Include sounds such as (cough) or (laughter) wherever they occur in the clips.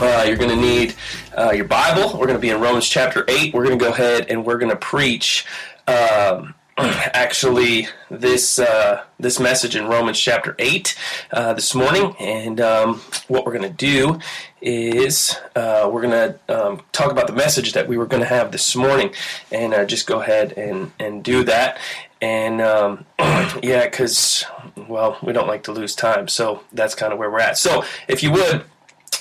Uh, you're going to need uh, your Bible. We're going to be in Romans chapter 8. We're going to go ahead and we're going to preach um, (clears throat) actually this uh, this message in Romans chapter 8 uh, this morning. And um, what we're going to do is uh, we're going to um, talk about the message that we were going to have this morning and uh, just go ahead and, and do that. And um, (clears throat) yeah, because, well, we don't like to lose time. So that's kind of where we're at. So if you would,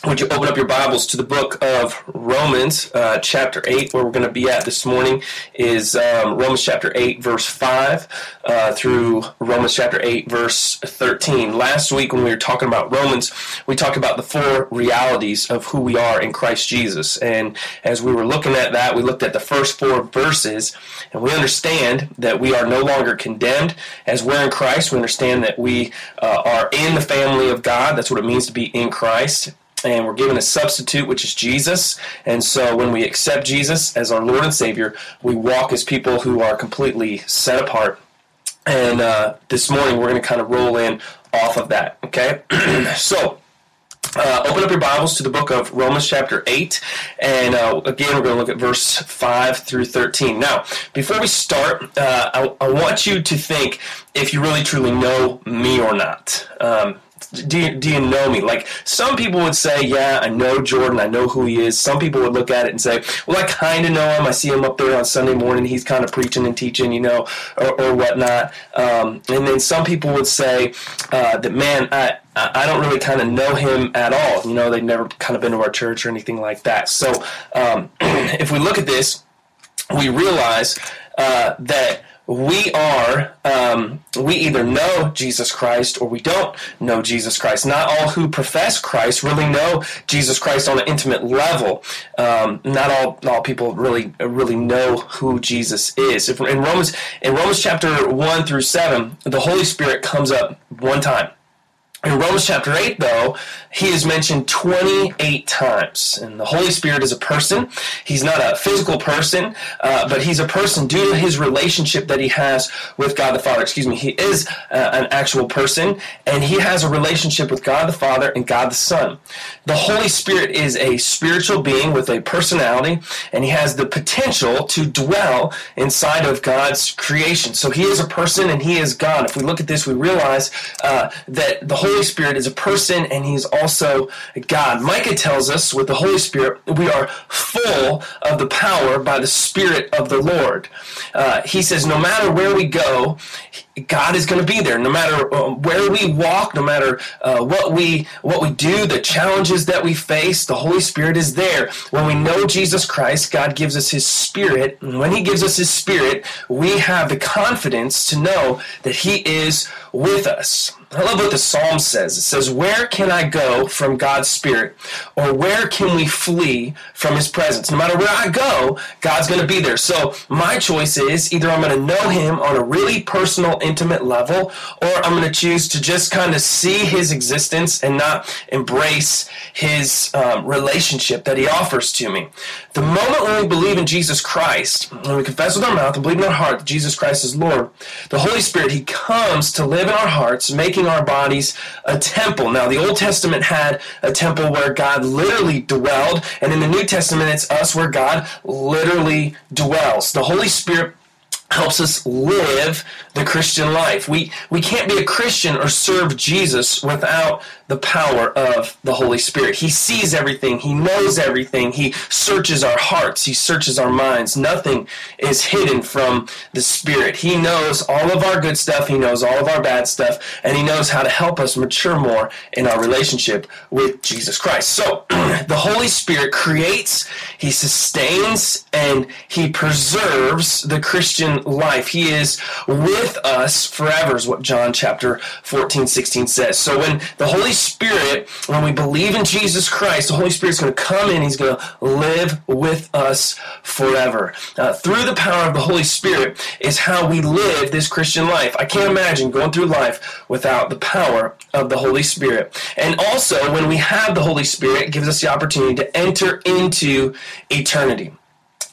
would you open up your Bibles to the book of Romans, uh, chapter 8, where we're going to be at this morning is um, Romans chapter 8, verse 5 uh, through Romans chapter 8, verse 13. Last week, when we were talking about Romans, we talked about the four realities of who we are in Christ Jesus. And as we were looking at that, we looked at the first four verses, and we understand that we are no longer condemned as we're in Christ. We understand that we uh, are in the family of God. That's what it means to be in Christ and we're given a substitute, which is Jesus. And so when we accept Jesus as our Lord and Savior, we walk as people who are completely set apart. And uh, this morning, we're going to kind of roll in off of that. Okay? (clears throat) so. Uh, open up your Bibles to the book of Romans, chapter 8. And uh, again, we're going to look at verse 5 through 13. Now, before we start, uh, I, I, want you to think if you really truly know me or not. Um, do you, do you know me? Like some people would say, yeah, I know Jordan, I know who he is. Some people would look at it and say, well, I kind of know him. I see him up there on Sunday morning. He's kind of preaching and teaching, you know, or, or whatnot. Um, and then some people would say uh, that, man, I, I don't really kind of know him at all. You know, they've never kind of been to our church or anything like that. So um, (clears throat) if we look at this, we realize uh, that we are um, we either know jesus christ or we don't know jesus christ. Not all who profess christ really know jesus christ on an intimate level. Um, not all all people really really know who jesus is. If in romans in romans chapter 1 through 7 the holy spirit comes up one time in Romans chapter 8, though, he is mentioned 28 times. And the Holy Spirit is a person. He's not a physical person, uh, but he's a person due to his relationship that he has with God the Father. Excuse me, he is uh, an actual person, and he has a relationship with God the Father and God the Son. The Holy Spirit is a spiritual being with a personality, and he has the potential to dwell inside of God's creation. So he is a person and he is God. If we look at this, we realize uh, that the Holy Holy Spirit is a person and he's also God. Micah tells us with the Holy Spirit, we are full of the power by the Spirit of the Lord. Uh, he says, no matter where we go, God is going to be there. No matter uh, where we walk, no matter uh, what we what we do, the challenges that we face, the Holy Spirit is there. When we know Jesus Christ, God gives us His Spirit. And when He gives us His Spirit, we have the confidence to know that He is with us. I love what the Psalm says. It says, Where can I go from God's Spirit? Or where can we flee from His presence? No matter where I go, God's going to be there. So my choice is either I'm going to know Him on a really personal, intimate level, or I'm going to choose to just kind of see His existence and not embrace His um, relationship that He offers to me. The moment when we believe in Jesus Christ, when we confess with our mouth and believe in our heart that Jesus Christ is Lord, the Holy Spirit, He comes to live in our hearts, making making our bodies a temple. Now, the Old Testament had a temple where God literally dwelled, and in the New Testament, it's us where God literally dwells. The Holy Spirit helps us live the Christian life. We we can't be a Christian or serve Jesus without the power of the Holy Spirit. He sees everything, He knows everything, He searches our hearts, He searches our minds. Nothing is hidden from the Spirit. He knows all of our good stuff, He knows all of our bad stuff, and He knows how to help us mature more in our relationship with Jesus Christ. So, (clears throat) the Holy Spirit creates, He sustains, and He preserves the Christian life. He is with us forever, is what John chapter 14, 16 says. So, when the Holy Spirit, when we believe in Jesus Christ, the Holy Spirit's going to come in. He's going to live with us forever. Uh, through the power of the Holy Spirit is how we live this Christian life. I can't imagine going through life without the power of the Holy Spirit. And also, when we have the Holy Spirit, it gives us the opportunity to enter into eternity.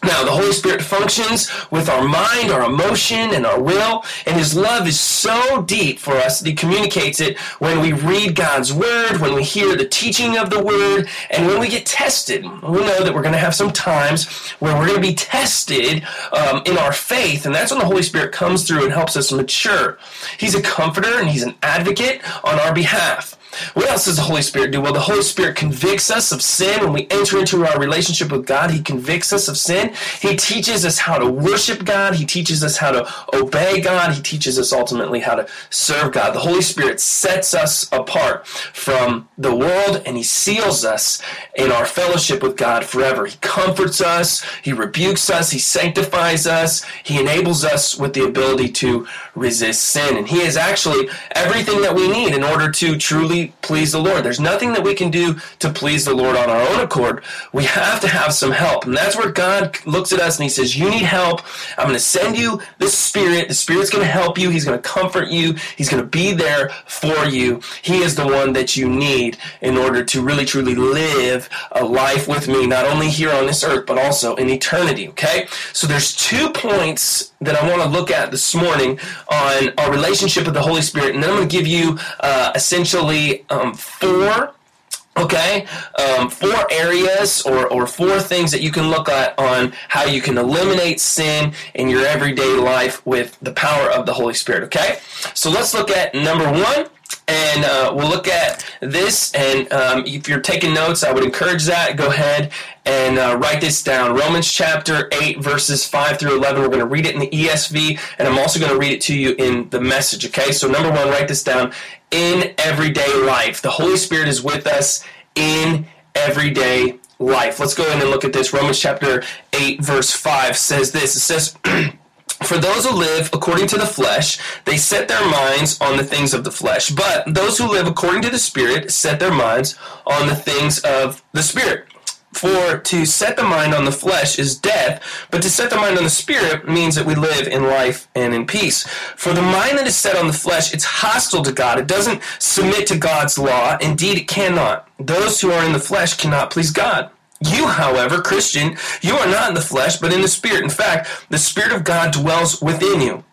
Now, the Holy Spirit functions with our mind, our emotion, and our will, and His love is so deep for us that He communicates it when we read God's Word, when we hear the teaching of the Word, and when we get tested. We know that we're going to have some times where we're going to be tested um, in our faith, and that's when the Holy Spirit comes through and helps us mature. He's a comforter and He's an advocate on our behalf. What else does the Holy Spirit do? Well, the Holy Spirit convicts us of sin. When we enter into our relationship with God, He convicts us of sin. He teaches us how to worship God. He teaches us how to obey God. He teaches us ultimately how to serve God. The Holy Spirit sets us apart from the world and He seals us in our fellowship with God forever. He comforts us. He rebukes us. He sanctifies us. He enables us with the ability to resist sin. And He is actually everything that we need in order to truly please the Lord. There's nothing that we can do to please the Lord on our own accord. We have to have some help. And that's where God looks at us and he says, you need help. I'm going to send you the Spirit. The Spirit's going to help you. He's going to comfort you. He's going to be there for you. He is the one that you need in order to really truly live a life with me, not only here on this earth, but also in eternity. Okay? So there's two points that I want to look at this morning on our relationship with the Holy Spirit. And then I'm going to give you uh, essentially um, four okay um, four areas or, or four things that you can look at on how you can eliminate sin in your everyday life with the power of the holy spirit okay so let's look at number one and uh, we'll look at this. And um, if you're taking notes, I would encourage that. Go ahead and uh, write this down. Romans chapter 8, verses 5 through 11. We're going to read it in the ESV, and I'm also going to read it to you in the message, okay? So, number one, write this down. In everyday life, the Holy Spirit is with us in everyday life. Let's go ahead and look at this. Romans chapter 8, verse 5 says this. It says, (clears throat) For those who live according to the flesh, they set their minds on the things of the flesh. But those who live according to the Spirit set their minds on the things of the Spirit. For to set the mind on the flesh is death, but to set the mind on the spirit means that we live in life and in peace. For the mind that is set on the flesh, it's hostile to God. It doesn't submit to God's law. Indeed, it cannot. Those who are in the flesh cannot please God. You, however, Christian, you are not in the flesh, but in the Spirit. In fact, the Spirit of God dwells within you.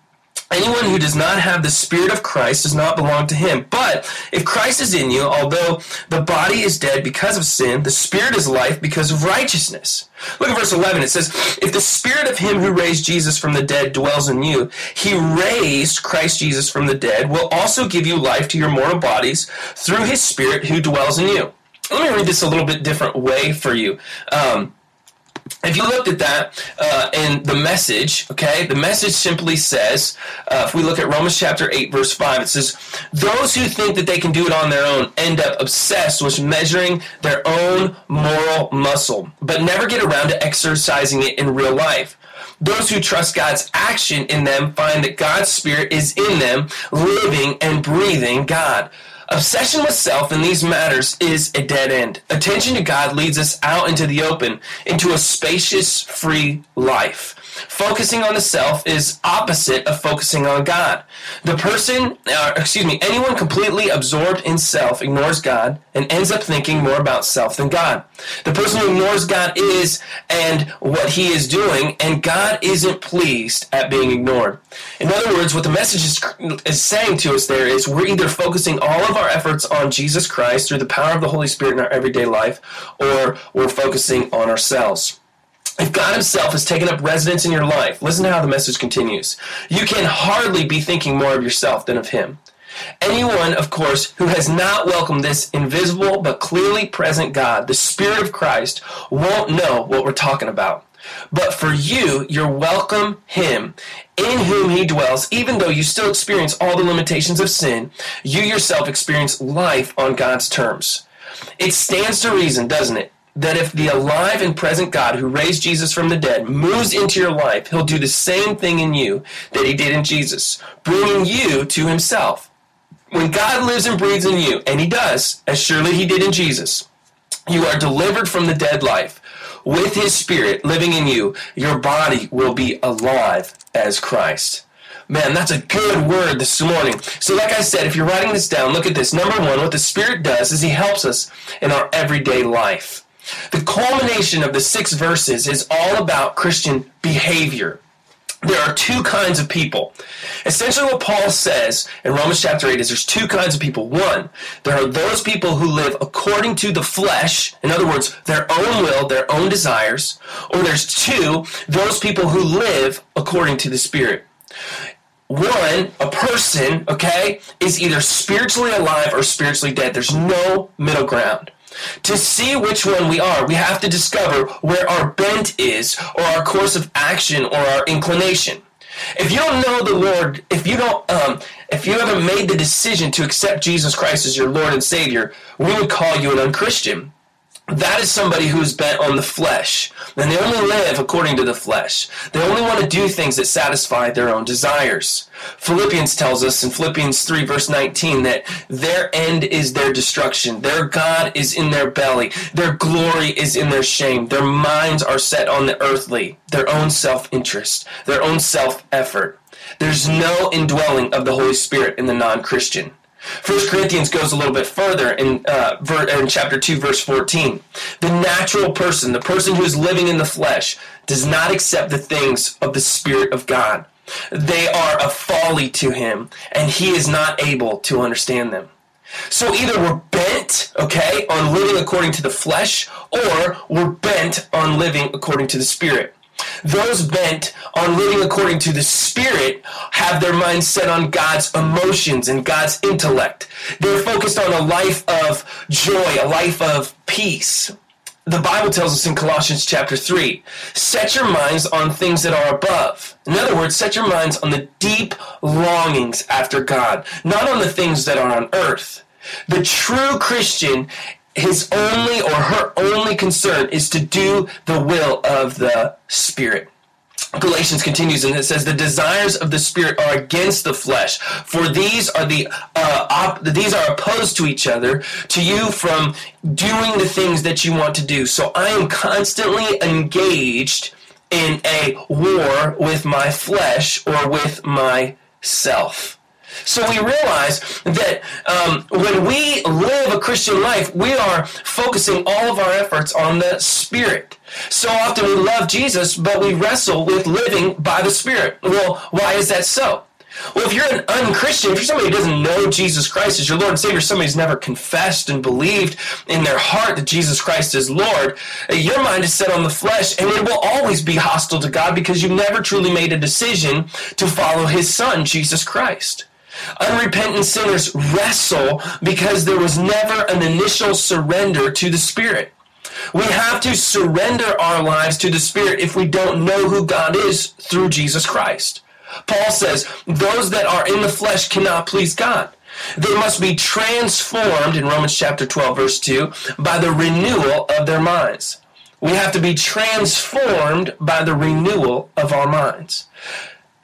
Anyone who does not have the Spirit of Christ does not belong to him. But if Christ is in you, although the body is dead because of sin, the Spirit is life because of righteousness. Look at verse 11. It says, If the Spirit of him who raised Jesus from the dead dwells in you, he raised Christ Jesus from the dead, will also give you life to your mortal bodies through his Spirit who dwells in you. Let me read this a little bit different way for you. Um, if you looked at that uh, in the message, okay, the message simply says, uh, if we look at Romans chapter 8, verse 5, it says, Those who think that they can do it on their own end up obsessed with measuring their own moral muscle, but never get around to exercising it in real life. Those who trust God's action in them find that God's Spirit is in them, living and breathing God. Obsession with self in these matters is a dead end. Attention to God leads us out into the open, into a spacious, free life. Focusing on the self is opposite of focusing on God. The person, uh, excuse me, anyone completely absorbed in self ignores God and ends up thinking more about self than God. The person who ignores God is and what he is doing, and God isn't pleased at being ignored. In other words, what the message is, is saying to us there is we're either focusing all of our efforts on Jesus Christ through the power of the Holy Spirit in our everyday life, or we're focusing on ourselves. If God Himself has taken up residence in your life, listen to how the message continues. You can hardly be thinking more of yourself than of Him. Anyone, of course, who has not welcomed this invisible but clearly present God, the Spirit of Christ, won't know what we're talking about. But for you, you're welcome Him, in whom He dwells, even though you still experience all the limitations of sin, you yourself experience life on God's terms. It stands to reason, doesn't it, that if the alive and present God who raised Jesus from the dead moves into your life, he'll do the same thing in you that he did in Jesus, bringing you to himself. When God lives and breathes in you, and He does, as surely He did in Jesus, you are delivered from the dead life. With His Spirit living in you, your body will be alive as Christ. Man, that's a good word this morning. So, like I said, if you're writing this down, look at this. Number one, what the Spirit does is He helps us in our everyday life. The culmination of the six verses is all about Christian behavior. There are two kinds of people. Essentially, what Paul says in Romans chapter 8 is there's two kinds of people. One, there are those people who live according to the flesh, in other words, their own will, their own desires. Or there's two, those people who live according to the Spirit one, a person, okay, is either spiritually alive or spiritually dead. There's no middle ground. To see which one we are, we have to discover where our bent is, or our course of action, or our inclination. If you don't know the Lord, if you don't, um, if you haven't made the decision to accept Jesus Christ as your Lord and Savior, we would call you an unchristian that is somebody who's bent on the flesh. And they only live according to the flesh. They only want to do things that satisfy their own desires. Philippians tells us in Philippians 3, verse 19, that their end is their destruction. Their God is in their belly. Their glory is in their shame. Their minds are set on the earthly, their own self interest, their own self effort. There's no indwelling of the Holy Spirit in the non Christian. First Corinthians goes a little bit further in, uh, in chapter 2, verse 14. The natural person, the person who is living in the flesh, does not accept the things of the Spirit of God. They are a folly to him, and he is not able to understand them. So either we're bent, okay, on living according to the flesh, or we're bent on living according to the Spirit. Those bent on living according to the Spirit have their minds set on God's emotions and God's intellect. They're focused on a life of joy, a life of peace. The Bible tells us in Colossians chapter 3 set your minds on things that are above. In other words, set your minds on the deep longings after God, not on the things that are on earth. The true Christian his only or her only concern is to do the will of the Spirit. Galatians continues and it says the desires of the spirit are against the flesh for these are the uh, op- these are opposed to each other to you from doing the things that you want to do so I am constantly engaged in a war with my flesh or with myself so we realize that um, when we live a Christian life, we are focusing all of our efforts on the Spirit. So often we love Jesus, but we wrestle with living by the Spirit. Well, why is that so? Well, if you're an unchristian, if you're somebody who doesn't know Jesus Christ as your Lord and Savior, somebody who's never confessed and believed in their heart that Jesus Christ is Lord, your mind is set on the flesh and it will always be hostile to God because you've never truly made a decision to follow His Son, Jesus Christ. Unrepentant sinners wrestle because there was never an initial surrender to the Spirit. We have to surrender our lives to the Spirit if we don't know who God is through Jesus Christ. Paul says, those that are in the flesh cannot please God. They must be transformed, in Romans chapter 12, verse 2, by the renewal of their minds. We have to be transformed by the renewal of our minds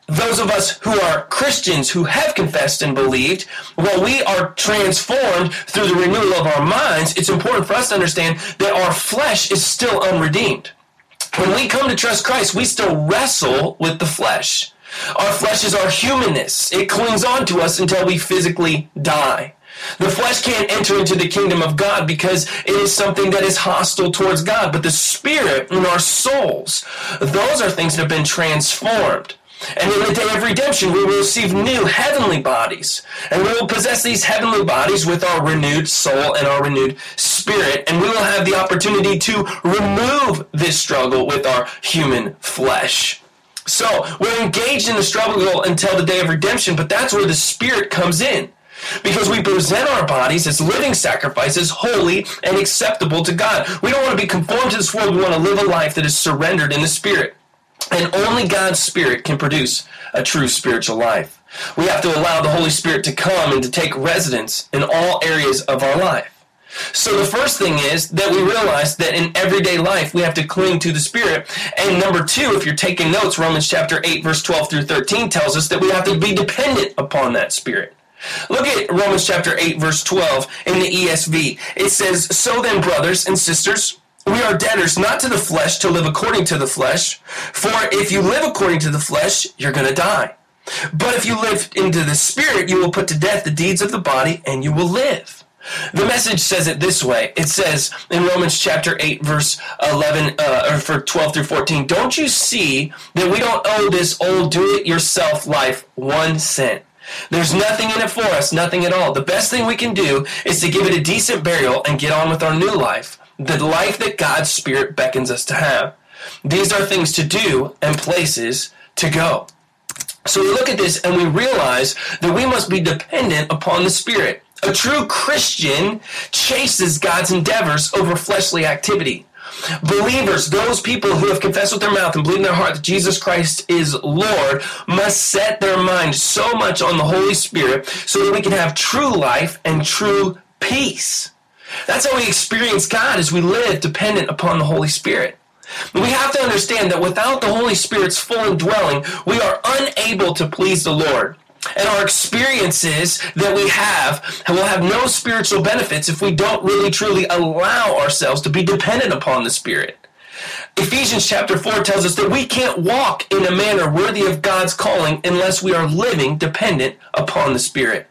those of us who are Christians who have confessed and believed, while we are transformed through the renewal of our minds, it's important for us to understand that our flesh is still unredeemed. When we come to trust Christ, we still wrestle with the flesh. Our flesh is our humanness. It clings on to us until we physically die. The flesh can't enter into the kingdom of God because it is something that is hostile towards God. But the spirit in our souls, those are things that have been transformed. And in the day of redemption, we will receive new heavenly bodies. And we will possess these heavenly bodies with our renewed soul and our renewed spirit. And we will have the opportunity to remove this struggle with our human flesh. So we're engaged in the struggle until the day of redemption, but that's where the spirit comes in. Because we present our bodies as living sacrifices, holy and acceptable to God. We don't want to be conformed to this world. We want to live a life that is surrendered in the Spirit. And only God's Spirit can produce a true spiritual life. We have to allow the Holy Spirit to come and to take residence in all areas of our life. So the first thing is that we realize that in everyday life we have to cling to the Spirit. And number two, if you're taking notes, Romans chapter 8, verse 12 through 13 tells us that we have to be dependent upon that Spirit. Look at Romans chapter 8, verse 12 in the ESV. It says, So then, brothers and sisters, we are debtors not to the flesh to live according to the flesh. For if you live according to the flesh, you're going to die. But if you live into the spirit, you will put to death the deeds of the body and you will live. The message says it this way. It says in Romans chapter 8 verse 11 uh, or for 12 through 14, don't you see that we don't owe this old do-it-yourself life one cent? There's nothing in it for us, nothing at all. The best thing we can do is to give it a decent burial and get on with our new life, the life that God's Spirit beckons us to have. These are things to do and places to go. So we look at this and we realize that we must be dependent upon the Spirit. A true Christian chases God's endeavors over fleshly activity. Believers, those people who have confessed with their mouth and believe in their heart that Jesus Christ is Lord, must set their mind so much on the Holy Spirit so that we can have true life and true peace. That's how we experience God as we live dependent upon the Holy Spirit. We have to understand that without the Holy Spirit's full indwelling, we are unable to please the Lord. And our experiences that we have will have no spiritual benefits if we don't really truly allow ourselves to be dependent upon the Spirit. Ephesians chapter 4 tells us that we can't walk in a manner worthy of God's calling unless we are living dependent upon the Spirit.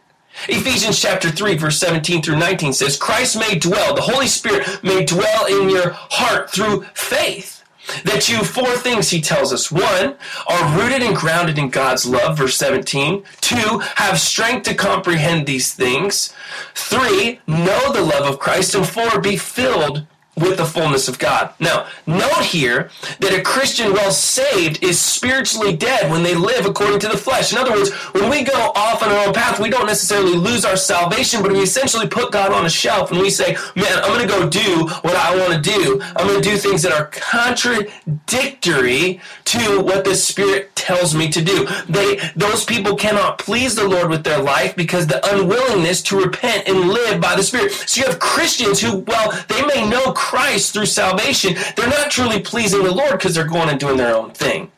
Ephesians chapter 3 verse 17 through 19 says, Christ may dwell, the Holy Spirit may dwell in your heart through faith. That you, four things he tells us. One, are rooted and grounded in God's love, verse 17. Two, have strength to comprehend these things. Three, know the love of Christ. And four, be filled with the fullness of God. Now, note here that a Christian well saved is spiritually dead when they live according to the flesh. In other words, when we go off on our own path, we don't necessarily lose our salvation, but we essentially put God on a shelf and we say, man, I'm going to go do what I want to do. I'm going to do things that are contradictory to what the Spirit tells me to do. They, those people cannot please the Lord with their life because the unwillingness to repent and live by the Spirit. So you have Christians who, well, they may know Christ through salvation, they're not truly pleasing the Lord because they're going and doing their own thing.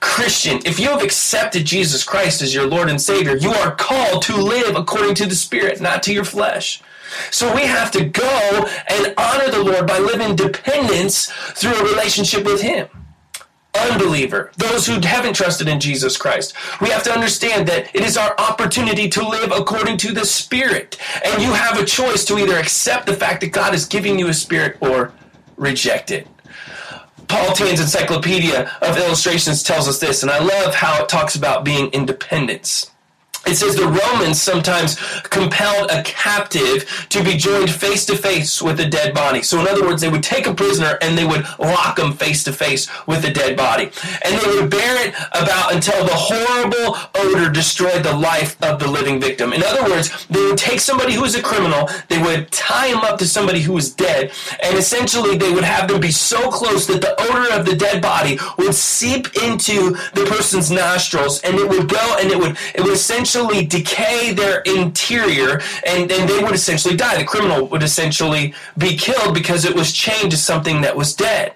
Christian, if you have accepted Jesus Christ as your Lord and Savior, you are called to live according to the Spirit, not to your flesh. So we have to go and honor the Lord by living dependence through a relationship with Him unbeliever, those who haven't trusted in Jesus Christ. We have to understand that it is our opportunity to live according to the Spirit. And you have a choice to either accept the fact that God is giving you a Spirit or reject it. Paul Tan's Encyclopedia of Illustrations tells us this, and I love how it talks about being independence. It says the Romans sometimes compelled a captive to be joined face to face with a dead body. So, in other words, they would take a prisoner and they would lock him face to face with a dead body. And they would bear it about until the horrible odor destroyed the life of the living victim. In other words, they would take somebody who was a criminal, they would tie him up to somebody who was dead, and essentially they would have them be so close that the odor of the dead body would seep into the person's nostrils and it would go and it would, it would essentially essentially decay their interior and, and they would essentially die. The criminal would essentially be killed because it was chained to something that was dead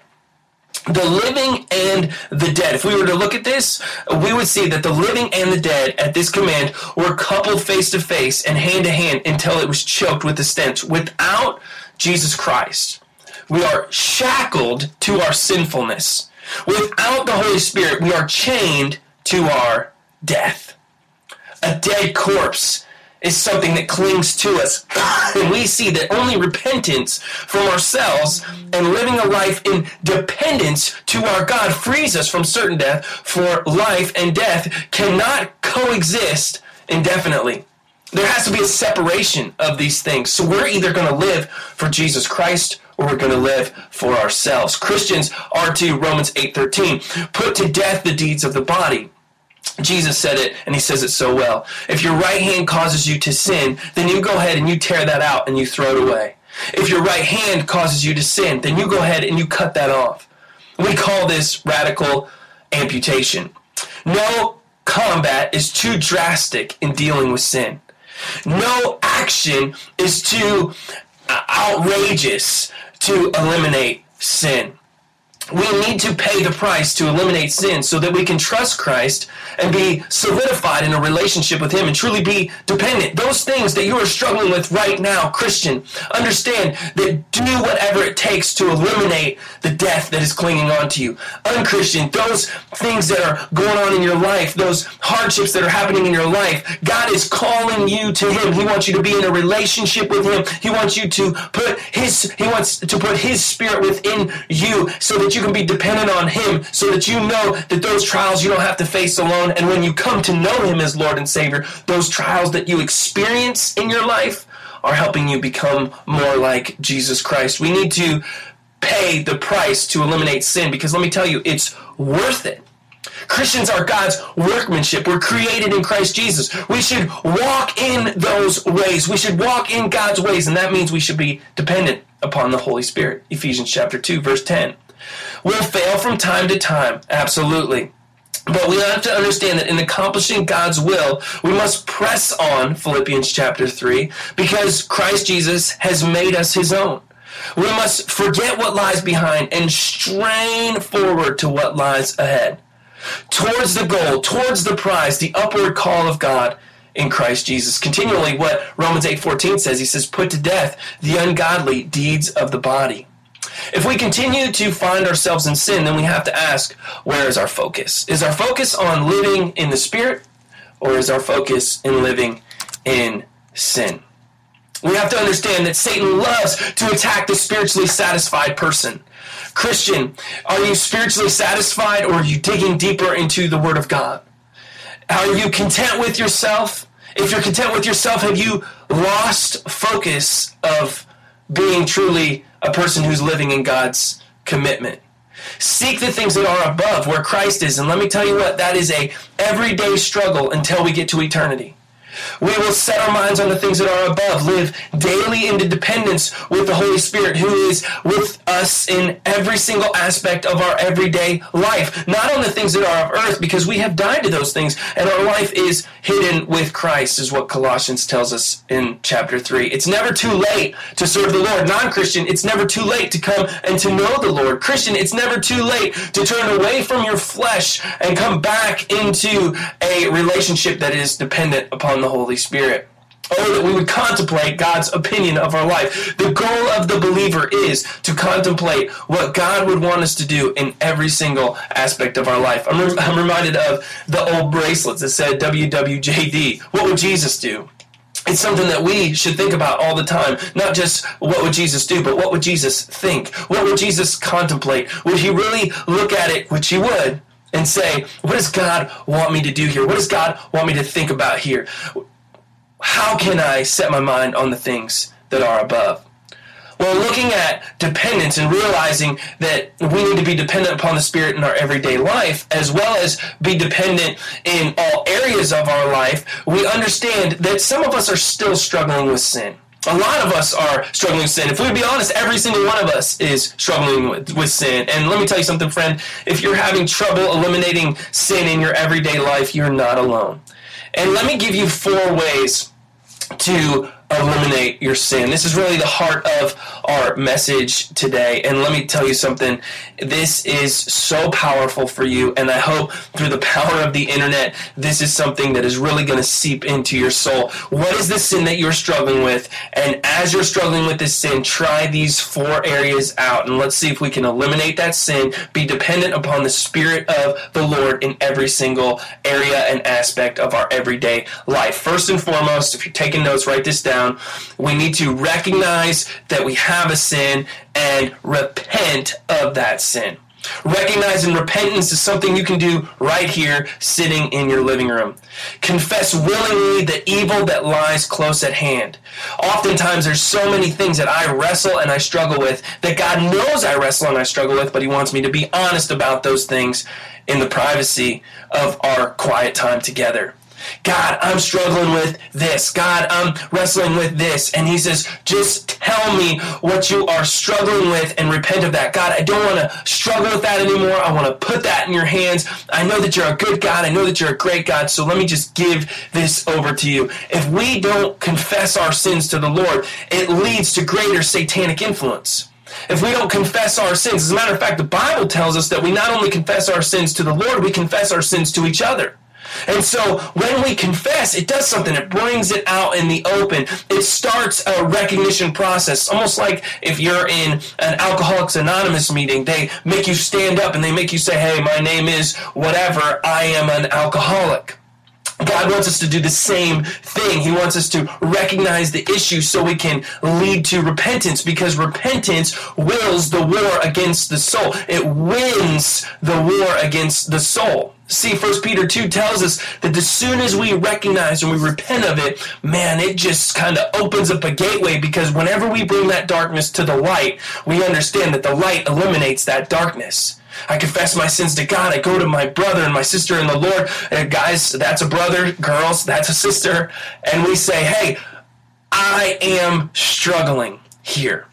the living and the dead. If we were to look at this, we would see that the living and the dead at this command were coupled face to face and hand to hand until it was choked with the stench. Without Jesus Christ, we are shackled to our sinfulness. Without the Holy Spirit, we are chained to our death a dead corpse is something that clings to us. (laughs) and we see that only repentance from ourselves and living a life in dependence to our God frees us from certain death, for life and death cannot coexist indefinitely. There has to be a separation of these things. So we're either going to live for Jesus Christ or we're going to live for ourselves. Christians are to Romans 8:13, put to death the deeds of the body Jesus said it, and he says it so well. If your right hand causes you to sin, then you go ahead and you tear that out and you throw it away. If your right hand causes you to sin, then you go ahead and you cut that off. We call this radical amputation. No combat is too drastic in dealing with sin. No action is too uh, outrageous to eliminate sin. We need to pay the price to eliminate sin so that we can trust Christ and be solidified in a relationship with Him and truly be dependent. Those things that you are struggling with right now, Christian, understand that do whatever it takes to eliminate the death that is clinging on to you. Unchristian, those things that are going on in your life, those hardships that are happening in your life, God is calling you to Him. He wants you to be in a relationship with Him. He wants you to put His, He wants to put His Spirit within you so that you can be dependent on Him, so that you know that those trials you don't have to face alone. And when you come to know Him as Lord and Savior, those trials that you experience in your life are helping you become more like Jesus Christ. We need to pay the price to eliminate sin because let me tell you, it's worth it. Christians are God's workmanship. We're created in Christ Jesus. We should walk in those ways. We should walk in God's ways, and that means we should be dependent upon the Holy Spirit. Ephesians chapter 2, verse 10. We'll fail from time to time, absolutely. But we have to understand that in accomplishing God's will, we must press on, Philippians chapter 3, because Christ Jesus has made us his own. We must forget what lies behind and strain forward to what lies ahead. Towards the goal, towards the prize, the upward call of God in Christ Jesus. Continually what Romans 8:14 says, he says, "Put to death the ungodly deeds of the body." If we continue to find ourselves in sin, then we have to ask, where is our focus? Is our focus on living in the Spirit, or is our focus in living in sin? We have to understand that Satan loves to attack the spiritually satisfied person. Christian, are you spiritually satisfied, or are you digging deeper into the Word of God? Are you content with yourself? If you're content with yourself, have you lost focus of being truly a person who's living in God's commitment. Seek the things that are above where Christ is. And let me tell you what, that is a everyday struggle until we get to eternity. We will set our minds on the things that are above, live daily into dependence with the Holy Spirit who is with us in every single aspect of our everyday life. Not on the things that are of earth, because we have died to those things, and our life is hidden with Christ, is what Colossians tells us in chapter 3. It's never too late to serve the Lord. Non Christian, it's never too late to come and to know the Lord. Christian, it's never too late to turn away from your flesh and come back into a relationship that is dependent upon the Holy Spirit. Oh, that we would contemplate God's opinion of our life. The goal of the believer is to contemplate what God would want us to do in every single aspect of our life. I'm, re- I'm reminded of the old bracelets that said WWJD. What would Jesus do? It's something that we should think about all the time. Not just what would Jesus do, but what would Jesus think? What would Jesus contemplate? Would he really look at it, which he would, and say, What does God want me to do here? What does God want me to think about here? how can I set my mind on the things that are above? Well, looking at dependence and realizing that we need to be dependent upon the Spirit in our everyday life, as well as be dependent in all areas of our life, we understand that some of us are still struggling with sin. A lot of us are struggling with sin. If we be honest, every single one of us is struggling with, with sin. And let me tell you something, friend. If you're having trouble eliminating sin in your everyday life, you're not alone. And let me give you four ways to eliminate your sin. This is really the heart of our message today. And let me tell you something. This is so powerful for you. And I hope through the power of the internet, this is something that is really going to seep into your soul. What is the sin that you're struggling with? And as you're struggling with this sin, try these four areas out. And let's see if we can eliminate that sin, be dependent upon the Spirit of the Lord in every single area and aspect of our everyday life. First and foremost, if you're taking notes, write this down down. We need to recognize that we have a sin and repent of that sin. Recognizing repentance is something you can do right here, sitting in your living room. Confess willingly the evil that lies close at hand. Oftentimes, there's so many things that I wrestle and I struggle with that God knows I wrestle and I struggle with, but He wants me to be honest about those things in the privacy of our quiet time together. God, I'm struggling with this. God, I'm wrestling with this. And he says, just tell me what you are struggling with and repent of that. God, I don't want to struggle with that anymore. I want to put that in your hands. I know that you're a good God. I know that you're a great God. So let me just give this over to you. If we don't confess our sins to the Lord, it leads to greater satanic influence. if we don't confess our sins, as a matter of fact, the Bible tells us that we not only confess our sins to the Lord, we confess our sins to each other. And so when we confess, it does something. It brings it out in the open. It starts a recognition process. Almost like if you're in an Alcoholics Anonymous meeting, they make you stand up and they make you say, hey, my name is whatever. I am an alcoholic. God wants us to do the same thing. He wants us to recognize the issue so we can lead to repentance because repentance wills the war against the soul. It wins the war against the soul. See, First Peter 2 tells us that as soon as we recognize and we repent of it, man, it just kind of opens up a gateway because whenever we bring that darkness to the light, we understand that the light eliminates that darkness. I confess my sins to God. I go to my brother and my sister in the Lord. And guys, that's a brother. Girls, that's a sister. And we say, hey, I am struggling here.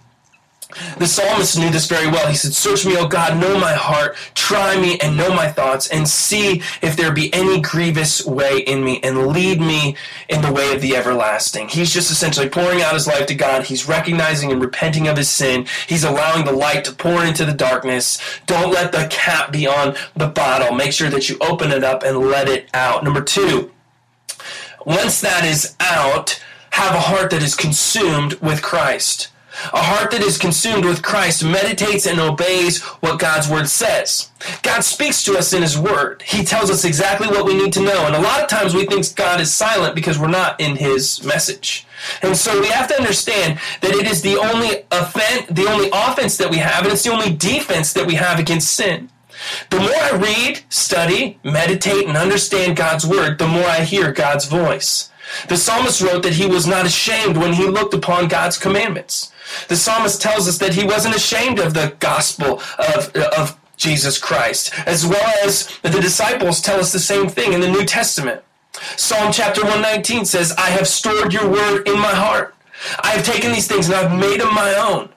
The psalmist knew this very well. He said, Search me, O God, know my heart, try me and know my thoughts, and see if there be any grievous way in me, and lead me in the way of the everlasting. He's just essentially pouring out his life to God. He's recognizing and repenting of his sin. He's allowing the light to pour into the darkness. Don't let the cap be on the bottle. Make sure that you open it up and let it out. Number two, once that is out, have a heart that is consumed with Christ. A heart that is consumed with Christ meditates and obeys what God's word says. God speaks to us in his word. He tells us exactly what we need to know. And a lot of times we think God is silent because we're not in his message. And so we have to understand that it is the only offense, the only offense that we have, and it's the only defense that we have against sin. The more I read, study, meditate, and understand God's word, the more I hear God's voice. The psalmist wrote that he was not ashamed when he looked upon God's commandments. The psalmist tells us that he wasn't ashamed of the gospel of, of Jesus Christ, as well as the disciples tell us the same thing in the New Testament. Psalm chapter 119 says, I have stored your word in my heart. I have taken these things and I've made them my own.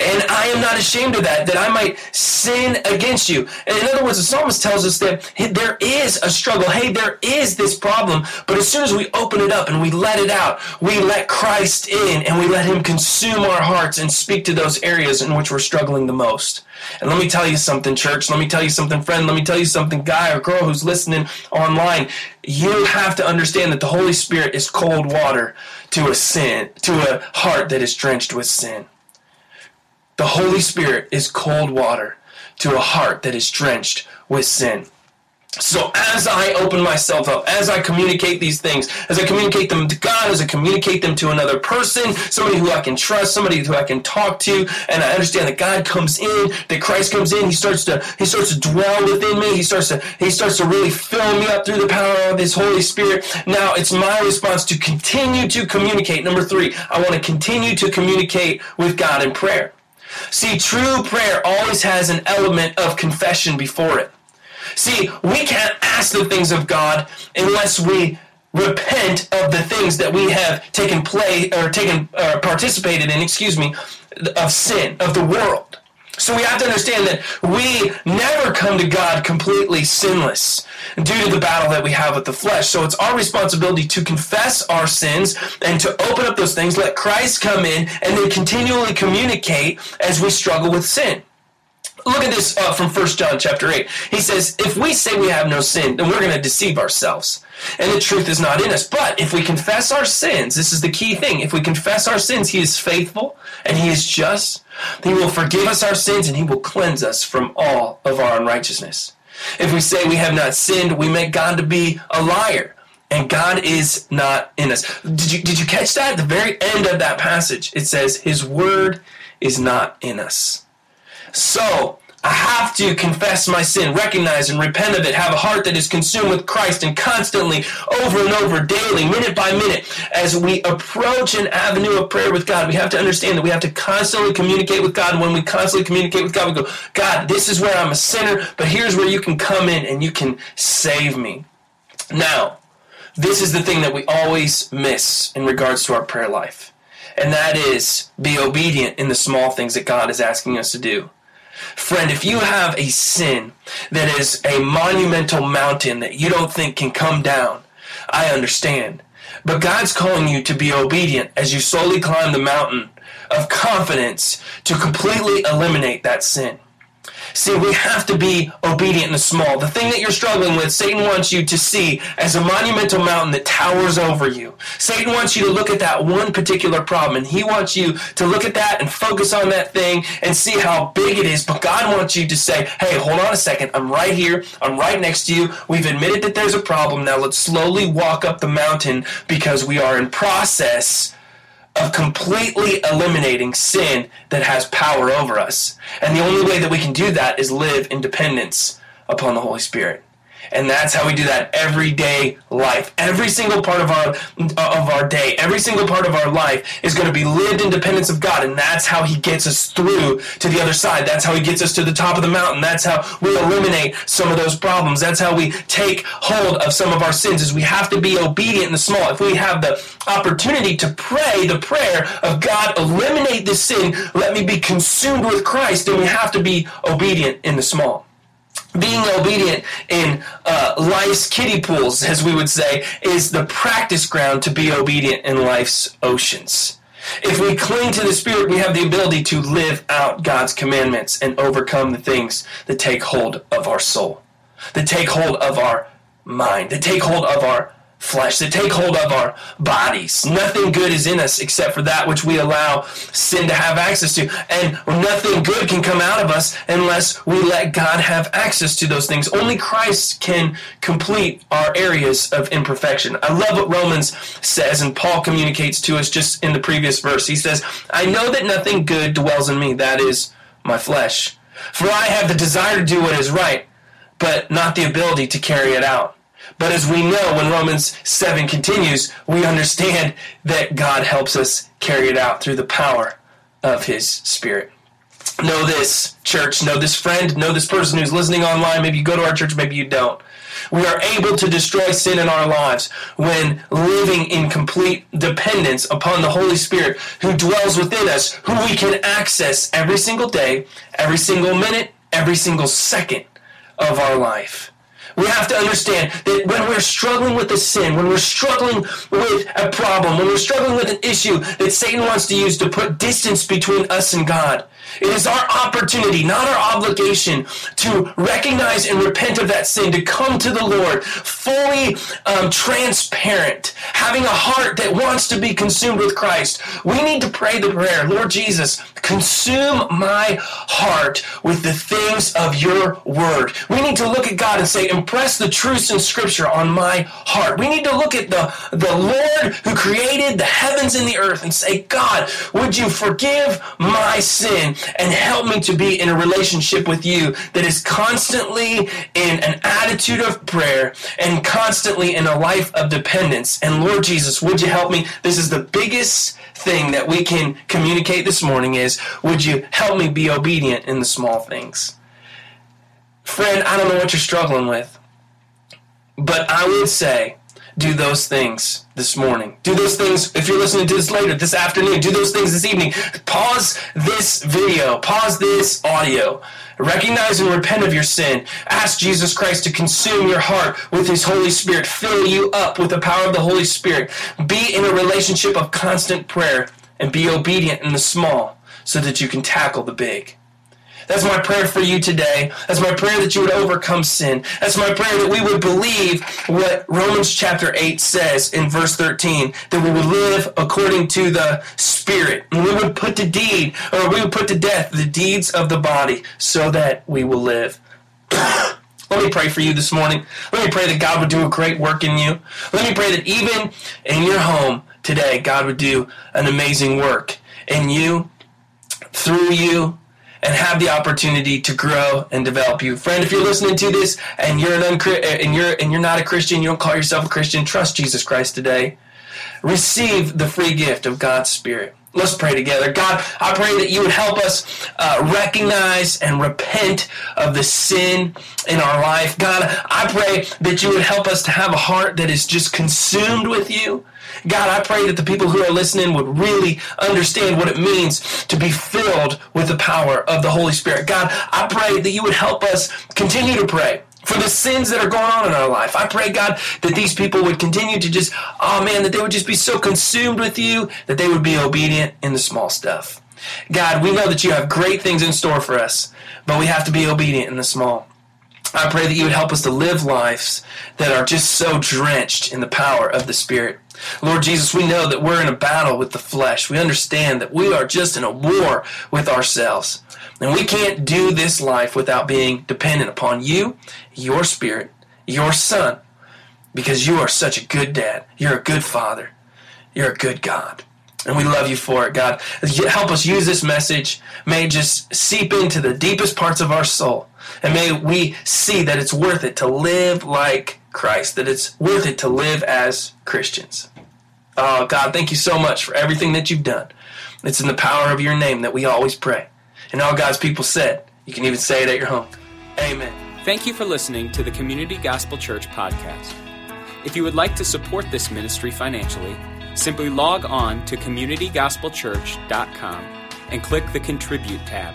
And I am not ashamed of that, that I might sin against you. And in other words, the psalmist tells us that there is a struggle. Hey, there is this problem. But as soon as we open it up and we let it out, we let Christ in and we let him consume our hearts and speak to those areas in which we're struggling the most. And let me tell you something, church. Let me tell you something, friend. Let me tell you something, guy or girl who's listening online. You have to understand that the Holy Spirit is cold water to a sin, to a heart that is drenched with sin. The Holy Spirit is cold water to a heart that is drenched with sin. So as I open myself up, as I communicate these things, as I communicate them to God, as I communicate them to another person, somebody who I can trust, somebody who I can talk to, and I understand that God comes in, that Christ comes in, He starts to He starts to dwell within me, He starts to He starts to really fill me up through the power of His Holy Spirit. Now it's my response to continue to communicate. Number three, I want to continue to communicate with God in prayer. See, true prayer always has an element of confession before it. See, we can't ask the things of God unless we repent of the things that we have taken play or taken or participated in, excuse me, of sin of the world. So we have to understand that we never come to God completely sinless due to the battle that we have with the flesh. So it's our responsibility to confess our sins and to open up those things, let Christ come in, and then continually communicate as we struggle with sin. Look at this uh, from 1 John chapter 8. He says, If we say we have no sin, then we're going to deceive ourselves. And the truth is not in us. But if we confess our sins, this is the key thing. If we confess our sins, He is faithful and He is just. He will forgive us our sins and He will cleanse us from all of our unrighteousness. If we say we have not sinned, we make God to be a liar. And God is not in us. Did you, did you catch that? At the very end of that passage, it says, His word is not in us. So, I have to confess my sin, recognize and repent of it, have a heart that is consumed with Christ, and constantly, over and over, daily, minute by minute, as we approach an avenue of prayer with God, we have to understand that we have to constantly communicate with God. And when we constantly communicate with God, we go, God, this is where I'm a sinner, but here's where you can come in and you can save me. Now, this is the thing that we always miss in regards to our prayer life, and that is be obedient in the small things that God is asking us to do. Friend, if you have a sin that is a monumental mountain that you don't think can come down, I understand. But God's calling you to be obedient as you slowly climb the mountain of confidence to completely eliminate that sin. See, we have to be obedient the small. The thing that you're struggling with, Satan wants you to see as a monumental mountain that towers over you. Satan wants you to look at that one particular problem, and he wants you to look at that and focus on that thing and see how big it is. But God wants you to say, hey, hold on a second. I'm right here. I'm right next to you. We've admitted that there's a problem. Now let's slowly walk up the mountain because we are in process of completely eliminating sin that has power over us. And the only way that we can do that is live in dependence upon the Holy Spirit. And that's how we do that everyday life. Every single part of our of our day, every single part of our life is going to be lived in dependence of God, and that's how He gets us through to the other side. That's how He gets us to the top of the mountain. That's how we eliminate some of those problems. That's how we take hold of some of our sins. Is we have to be obedient in the small. If we have the opportunity to pray the prayer of God, eliminate this sin, let me be consumed with Christ, then we have to be obedient in the small being obedient in uh, life's kiddie pools, as we would say, is the practice ground to be obedient in life's oceans. If we cling to the Spirit, we have the ability to live out God's commandments and overcome the things that take hold of our soul, that take hold of our mind, that take hold of our flesh, that take hold of our bodies. Nothing good is in us except for that which we allow sin to have access to. And nothing good can come out of us unless we let God have access to those things. Only Christ can complete our areas of imperfection. I love what Romans says, and Paul communicates to us just in the previous verse. He says, I know that nothing good dwells in me, that is my flesh. For I have the desire to do what is right, but not the ability to carry it out. But as we know, when Romans 7 continues, we understand that God helps us carry it out through the power of His Spirit. Know this, church. Know this friend. Know this person who's listening online. Maybe you go to our church, maybe you don't. We are able to destroy sin in our lives when living in complete dependence upon the Holy Spirit who dwells within us, who we can access every single day, every single minute, every single second of our life. We have to understand that when we're struggling with a sin, when we're struggling with a problem, when we're struggling with an issue that Satan wants to use to put distance between us and God, it is our opportunity, not our obligation, to recognize and repent of that sin, to come to the Lord fully um, transparent, having a heart that wants to be consumed with Christ. We need to pray the prayer Lord Jesus, consume my heart with the things of your word. We need to look at God and say, impress the truths in Scripture on my heart. We need to look at the, the Lord who created the heavens and the earth and say, God, would you forgive my sin and help me to be in a relationship with you that is constantly in an attitude of prayer and constantly in a life of dependence. And Lord Jesus, would you help me? This is the biggest thing that we can communicate this morning is would you help me be obedient in the small things? Friend, I don't know what you're struggling with, but I would say do those things this morning. Do those things if you're listening to this later, this afternoon. Do those things this evening. Pause this video, pause this audio. Recognize and repent of your sin. Ask Jesus Christ to consume your heart with His Holy Spirit, fill you up with the power of the Holy Spirit. Be in a relationship of constant prayer and be obedient in the small so that you can tackle the big. That's my prayer for you today. That's my prayer that you would overcome sin. That's my prayer that we would believe what Romans chapter 8 says in verse 13, that we would live according to the Spirit. And we would put to deed, or we would put to death the deeds of the body so that we will live. (coughs) Let me pray for you this morning. Let me pray that God would do a great work in you. Let me pray that even in your home today, God would do an amazing work in you, through you, and have the opportunity to grow and develop you. Friend, if you're listening to this and you're an uncri- and you're and you're not a Christian, you don't call yourself a Christian, trust Jesus Christ today. Receive the free gift of God's Spirit. Let's pray together. God, I pray that you would help us uh, recognize and repent of the sin in our life. God, I pray that you would help us to have a heart that is just consumed with you. God, I pray that the people who are listening would really understand what it means to be filled with the power of the Holy Spirit. God, I pray that you would help us continue to pray for the sins that are going on in our life. I pray, God, that these people would continue to just, oh man, that they would just be so consumed with you that they would be obedient in the small stuff. God, we know that you have great things in store for us, but we have to be obedient in the small. I pray that you would help us to live lives that are just so drenched in the power of the Spirit. Lord Jesus, we know that we're in a battle with the flesh. We understand that we are just in a war with ourselves. And we can't do this life without being dependent upon you, your Spirit, your Son, because you are such a good dad. You're a good father. You're a good God. And we love you for it, God. Help us use this message. May it just seep into the deepest parts of our soul. And may we see that it's worth it to live like Christ, that it's worth it to live as Christians. Oh, God, thank you so much for everything that you've done. It's in the power of your name that we always pray. And all God's people said, you can even say it at your home. Amen. Thank you for listening to the Community Gospel Church podcast. If you would like to support this ministry financially, simply log on to communitygospelchurch.com and click the Contribute tab.